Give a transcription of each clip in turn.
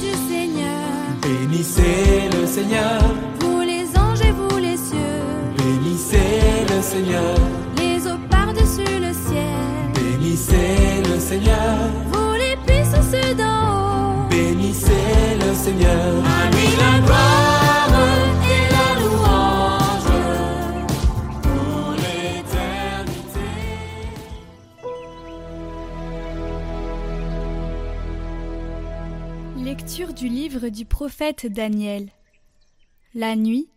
du Seigneur. Bénissez le Seigneur, Vous les anges et vous les cieux. bénissez le Seigneur, Les eaux par-dessus le ciel. bénissez le Seigneur, Vous les puissances d'en haut. bénissez le Seigneur. Lui la gloire Lecture du livre du prophète Daniel. La nuit,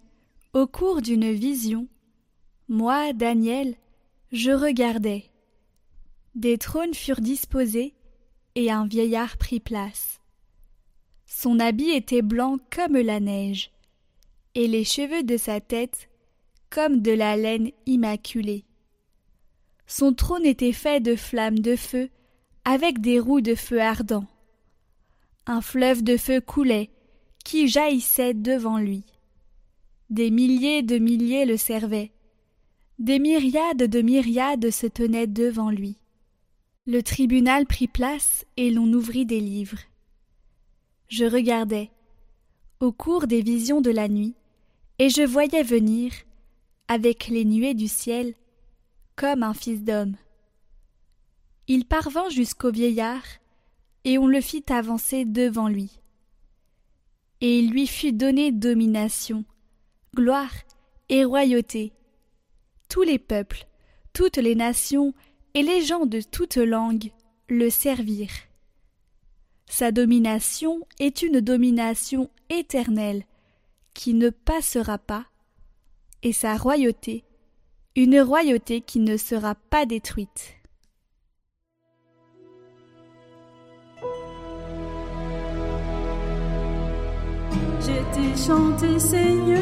au cours d'une vision, moi, Daniel, je regardais. Des trônes furent disposés et un vieillard prit place. Son habit était blanc comme la neige, et les cheveux de sa tête comme de la laine immaculée. Son trône était fait de flammes de feu avec des roues de feu ardent. Un fleuve de feu coulait, qui jaillissait devant lui. Des milliers de milliers le servaient. Des myriades de myriades se tenaient devant lui. Le tribunal prit place et l'on ouvrit des livres. Je regardais, au cours des visions de la nuit, et je voyais venir, avec les nuées du ciel, comme un fils d'homme. Il parvint jusqu'au vieillard, et on le fit avancer devant lui. Et il lui fut donné domination, gloire et royauté. Tous les peuples, toutes les nations et les gens de toutes langues le servirent. Sa domination est une domination éternelle qui ne passera pas, et sa royauté une royauté qui ne sera pas détruite. Je t'ai chanté Seigneur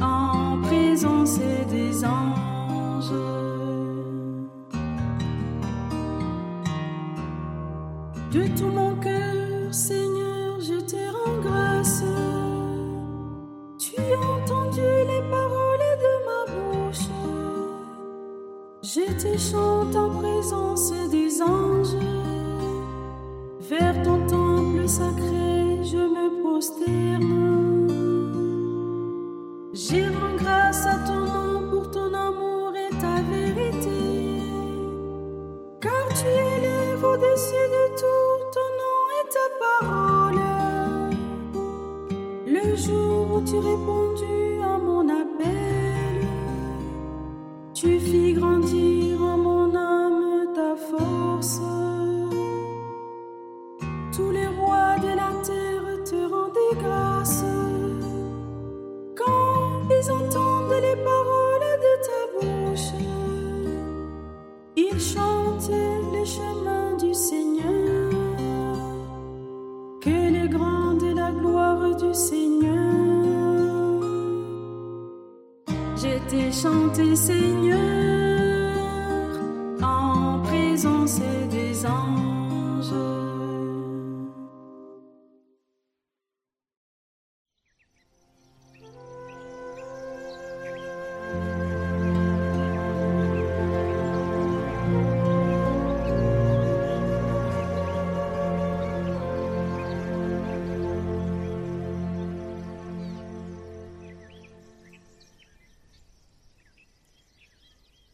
en présence des anges. De tout mon cœur, Seigneur, je te rends grâce. Tu as entendu les paroles de ma bouche. Je te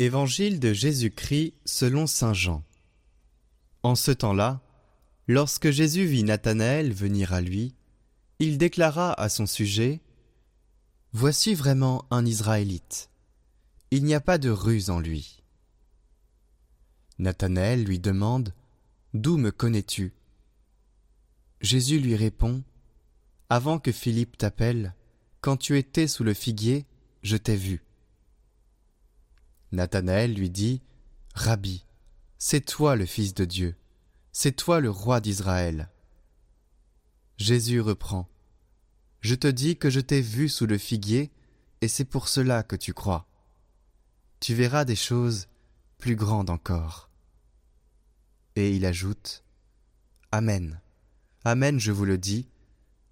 Évangile de Jésus-Christ selon Saint Jean. En ce temps-là, lorsque Jésus vit Nathanaël venir à lui, il déclara à son sujet Voici vraiment un Israélite. Il n'y a pas de ruse en lui. Nathanaël lui demande D'où me connais-tu? Jésus lui répond Avant que Philippe t'appelle, quand tu étais sous le figuier, je t'ai vu. Nathanaël lui dit Rabbi, c'est toi le Fils de Dieu, c'est toi le roi d'Israël. Jésus reprend Je te dis que je t'ai vu sous le figuier, et c'est pour cela que tu crois. Tu verras des choses plus grandes encore. Et il ajoute Amen. Amen, je vous le dis,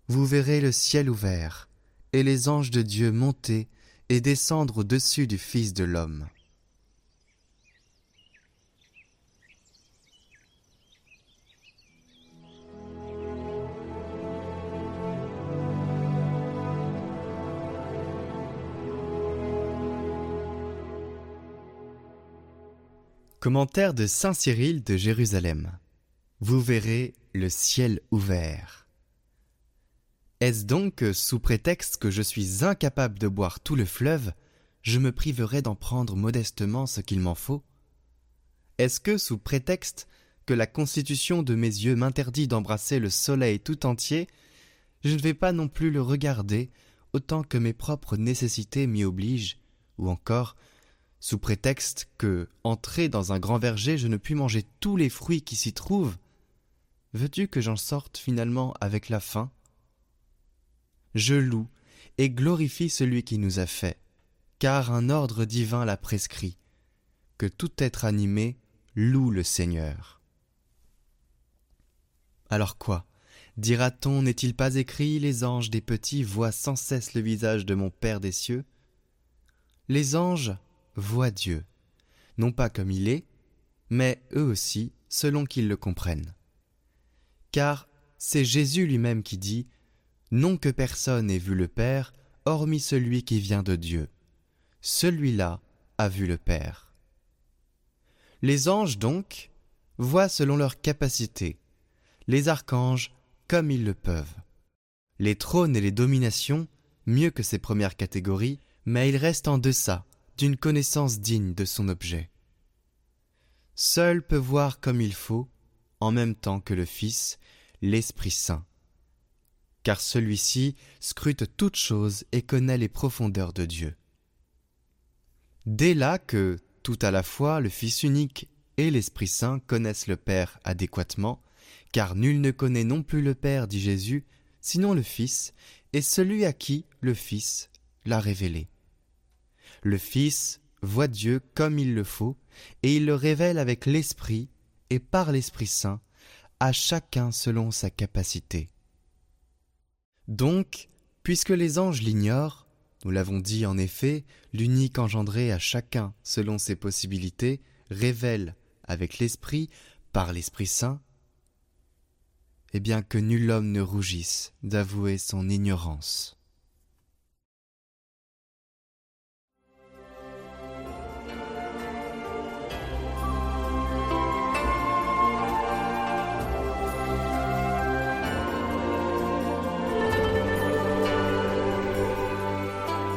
vous verrez le ciel ouvert, et les anges de Dieu monter et descendre au-dessus du Fils de l'homme. Commentaire de Saint Cyril de Jérusalem. Vous verrez le ciel ouvert. Est-ce donc que, sous prétexte que je suis incapable de boire tout le fleuve, je me priverai d'en prendre modestement ce qu'il m'en faut? Est-ce que, sous prétexte que la constitution de mes yeux m'interdit d'embrasser le soleil tout entier, je ne vais pas non plus le regarder autant que mes propres nécessités m'y obligent, ou encore sous prétexte que, entré dans un grand verger, je ne puis manger tous les fruits qui s'y trouvent, veux-tu que j'en sorte finalement avec la faim? Je loue et glorifie celui qui nous a fait, car un ordre divin l'a prescrit, que tout être animé loue le Seigneur. Alors quoi? Dira-t-on, n'est-il pas écrit Les anges des petits voient sans cesse le visage de mon Père des cieux Les anges voient Dieu, non pas comme il est, mais eux aussi, selon qu'ils le comprennent. Car c'est Jésus lui-même qui dit Non que personne ait vu le Père, hormis celui qui vient de Dieu. Celui-là a vu le Père. Les anges, donc, voient selon leur capacité, les archanges comme ils le peuvent. Les trônes et les dominations, mieux que ces premières catégories, mais ils restent en deçà, d'une connaissance digne de son objet. Seul peut voir comme il faut, en même temps que le Fils, l'Esprit Saint. Car celui-ci scrute toutes choses et connaît les profondeurs de Dieu. Dès là que, tout à la fois, le Fils unique et l'Esprit Saint connaissent le Père adéquatement, car nul ne connaît non plus le Père, dit Jésus, sinon le Fils, et celui à qui le Fils l'a révélé. Le Fils voit Dieu comme il le faut, et il le révèle avec l'Esprit et par l'Esprit Saint, à chacun selon sa capacité. Donc, puisque les anges l'ignorent, nous l'avons dit en effet, l'unique engendré à chacun selon ses possibilités révèle avec l'Esprit, par l'Esprit Saint, et bien que nul homme ne rougisse d'avouer son ignorance.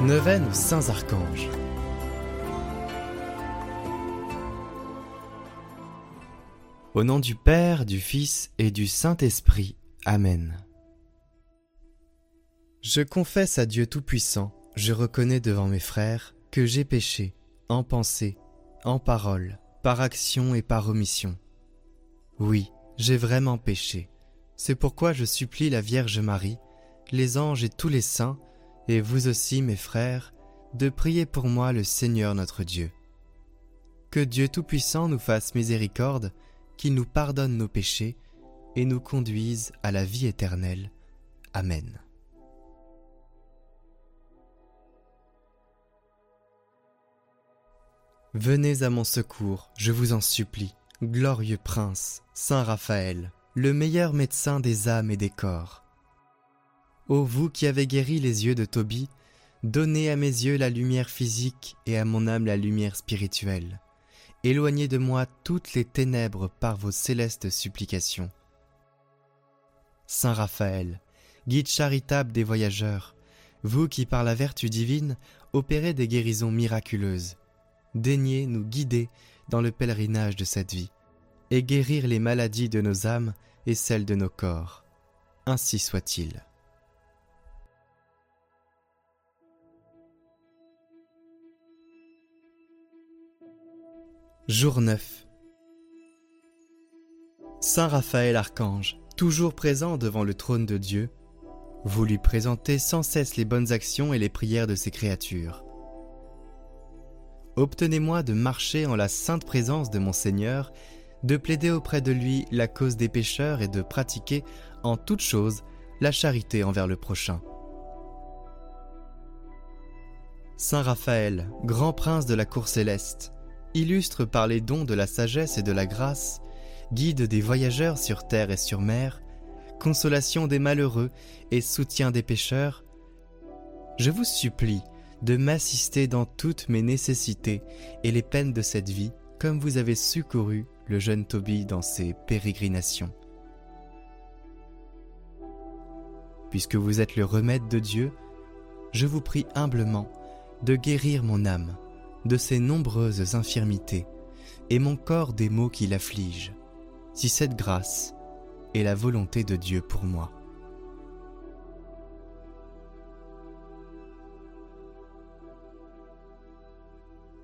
Neuvaine aux Saints Archanges. Au nom du Père, du Fils et du Saint-Esprit. Amen. Je confesse à Dieu Tout-Puissant, je reconnais devant mes frères que j'ai péché, en pensée, en parole, par action et par omission. Oui, j'ai vraiment péché. C'est pourquoi je supplie la Vierge Marie, les anges et tous les saints, et vous aussi, mes frères, de prier pour moi le Seigneur notre Dieu. Que Dieu Tout-Puissant nous fasse miséricorde, qu'il nous pardonne nos péchés et nous conduise à la vie éternelle. Amen. Venez à mon secours, je vous en supplie, glorieux prince, Saint Raphaël, le meilleur médecin des âmes et des corps. Ô vous qui avez guéri les yeux de Tobie, donnez à mes yeux la lumière physique et à mon âme la lumière spirituelle. Éloignez de moi toutes les ténèbres par vos célestes supplications. Saint Raphaël, guide charitable des voyageurs, vous qui par la vertu divine opérez des guérisons miraculeuses, daignez nous guider dans le pèlerinage de cette vie, et guérir les maladies de nos âmes et celles de nos corps. Ainsi soit-il. Jour 9 Saint Raphaël Archange, toujours présent devant le trône de Dieu, vous lui présentez sans cesse les bonnes actions et les prières de ses créatures. Obtenez-moi de marcher en la sainte présence de mon Seigneur, de plaider auprès de lui la cause des pécheurs et de pratiquer en toutes choses la charité envers le prochain. Saint Raphaël, grand prince de la cour céleste, illustre par les dons de la sagesse et de la grâce, guide des voyageurs sur terre et sur mer, consolation des malheureux et soutien des pécheurs, je vous supplie de m'assister dans toutes mes nécessités et les peines de cette vie comme vous avez secouru le jeune Tobie dans ses pérégrinations. Puisque vous êtes le remède de Dieu, je vous prie humblement de guérir mon âme de ses nombreuses infirmités et mon corps des maux qui l'affligent, si cette grâce est la volonté de Dieu pour moi.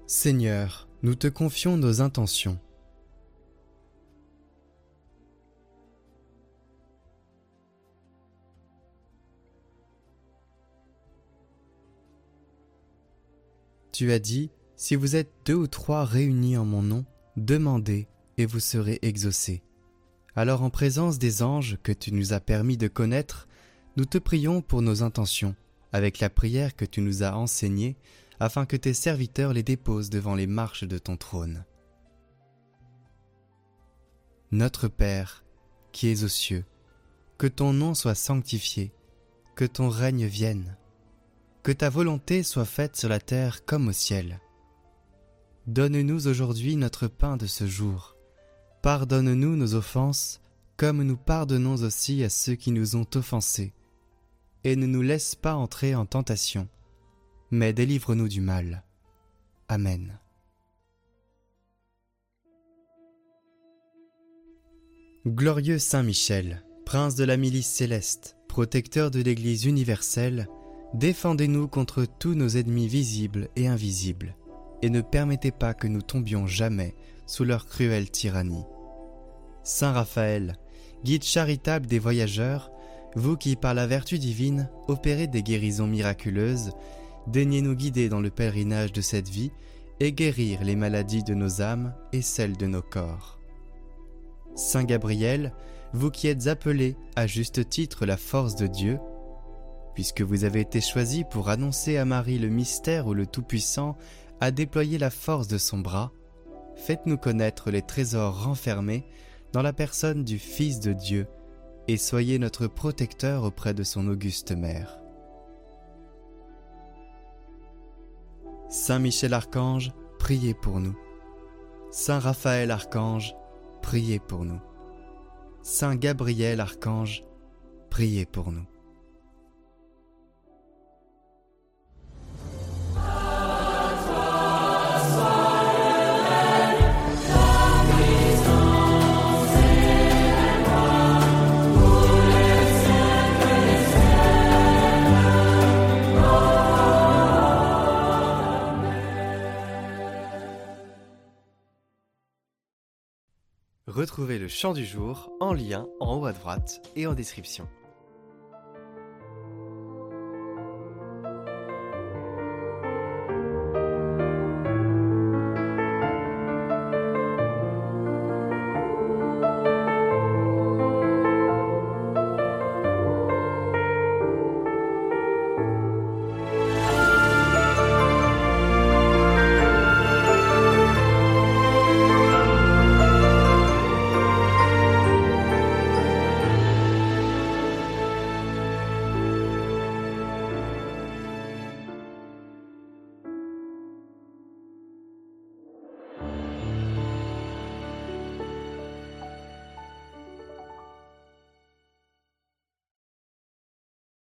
Seigneur, nous te confions nos intentions. Tu as dit, si vous êtes deux ou trois réunis en mon nom, demandez et vous serez exaucés. Alors en présence des anges que tu nous as permis de connaître, nous te prions pour nos intentions, avec la prière que tu nous as enseignée, afin que tes serviteurs les déposent devant les marches de ton trône. Notre Père, qui es aux cieux, que ton nom soit sanctifié, que ton règne vienne, que ta volonté soit faite sur la terre comme au ciel. Donne-nous aujourd'hui notre pain de ce jour. Pardonne-nous nos offenses, comme nous pardonnons aussi à ceux qui nous ont offensés. Et ne nous laisse pas entrer en tentation, mais délivre-nous du mal. Amen. Glorieux Saint Michel, prince de la milice céleste, protecteur de l'Église universelle, défendez-nous contre tous nos ennemis visibles et invisibles, et ne permettez pas que nous tombions jamais sous leur cruelle tyrannie. Saint Raphaël, guide charitable des voyageurs, vous qui par la vertu divine opérez des guérisons miraculeuses, daignez nous guider dans le pèlerinage de cette vie et guérir les maladies de nos âmes et celles de nos corps. Saint Gabriel, vous qui êtes appelé à juste titre la force de Dieu, puisque vous avez été choisi pour annoncer à Marie le mystère où le Tout-Puissant a déployé la force de son bras, faites-nous connaître les trésors renfermés dans la personne du Fils de Dieu, et soyez notre protecteur auprès de son auguste mère. Saint Michel Archange, priez pour nous. Saint Raphaël Archange, priez pour nous. Saint Gabriel Archange, priez pour nous. Retrouvez le chant du jour en lien en haut à droite et en description.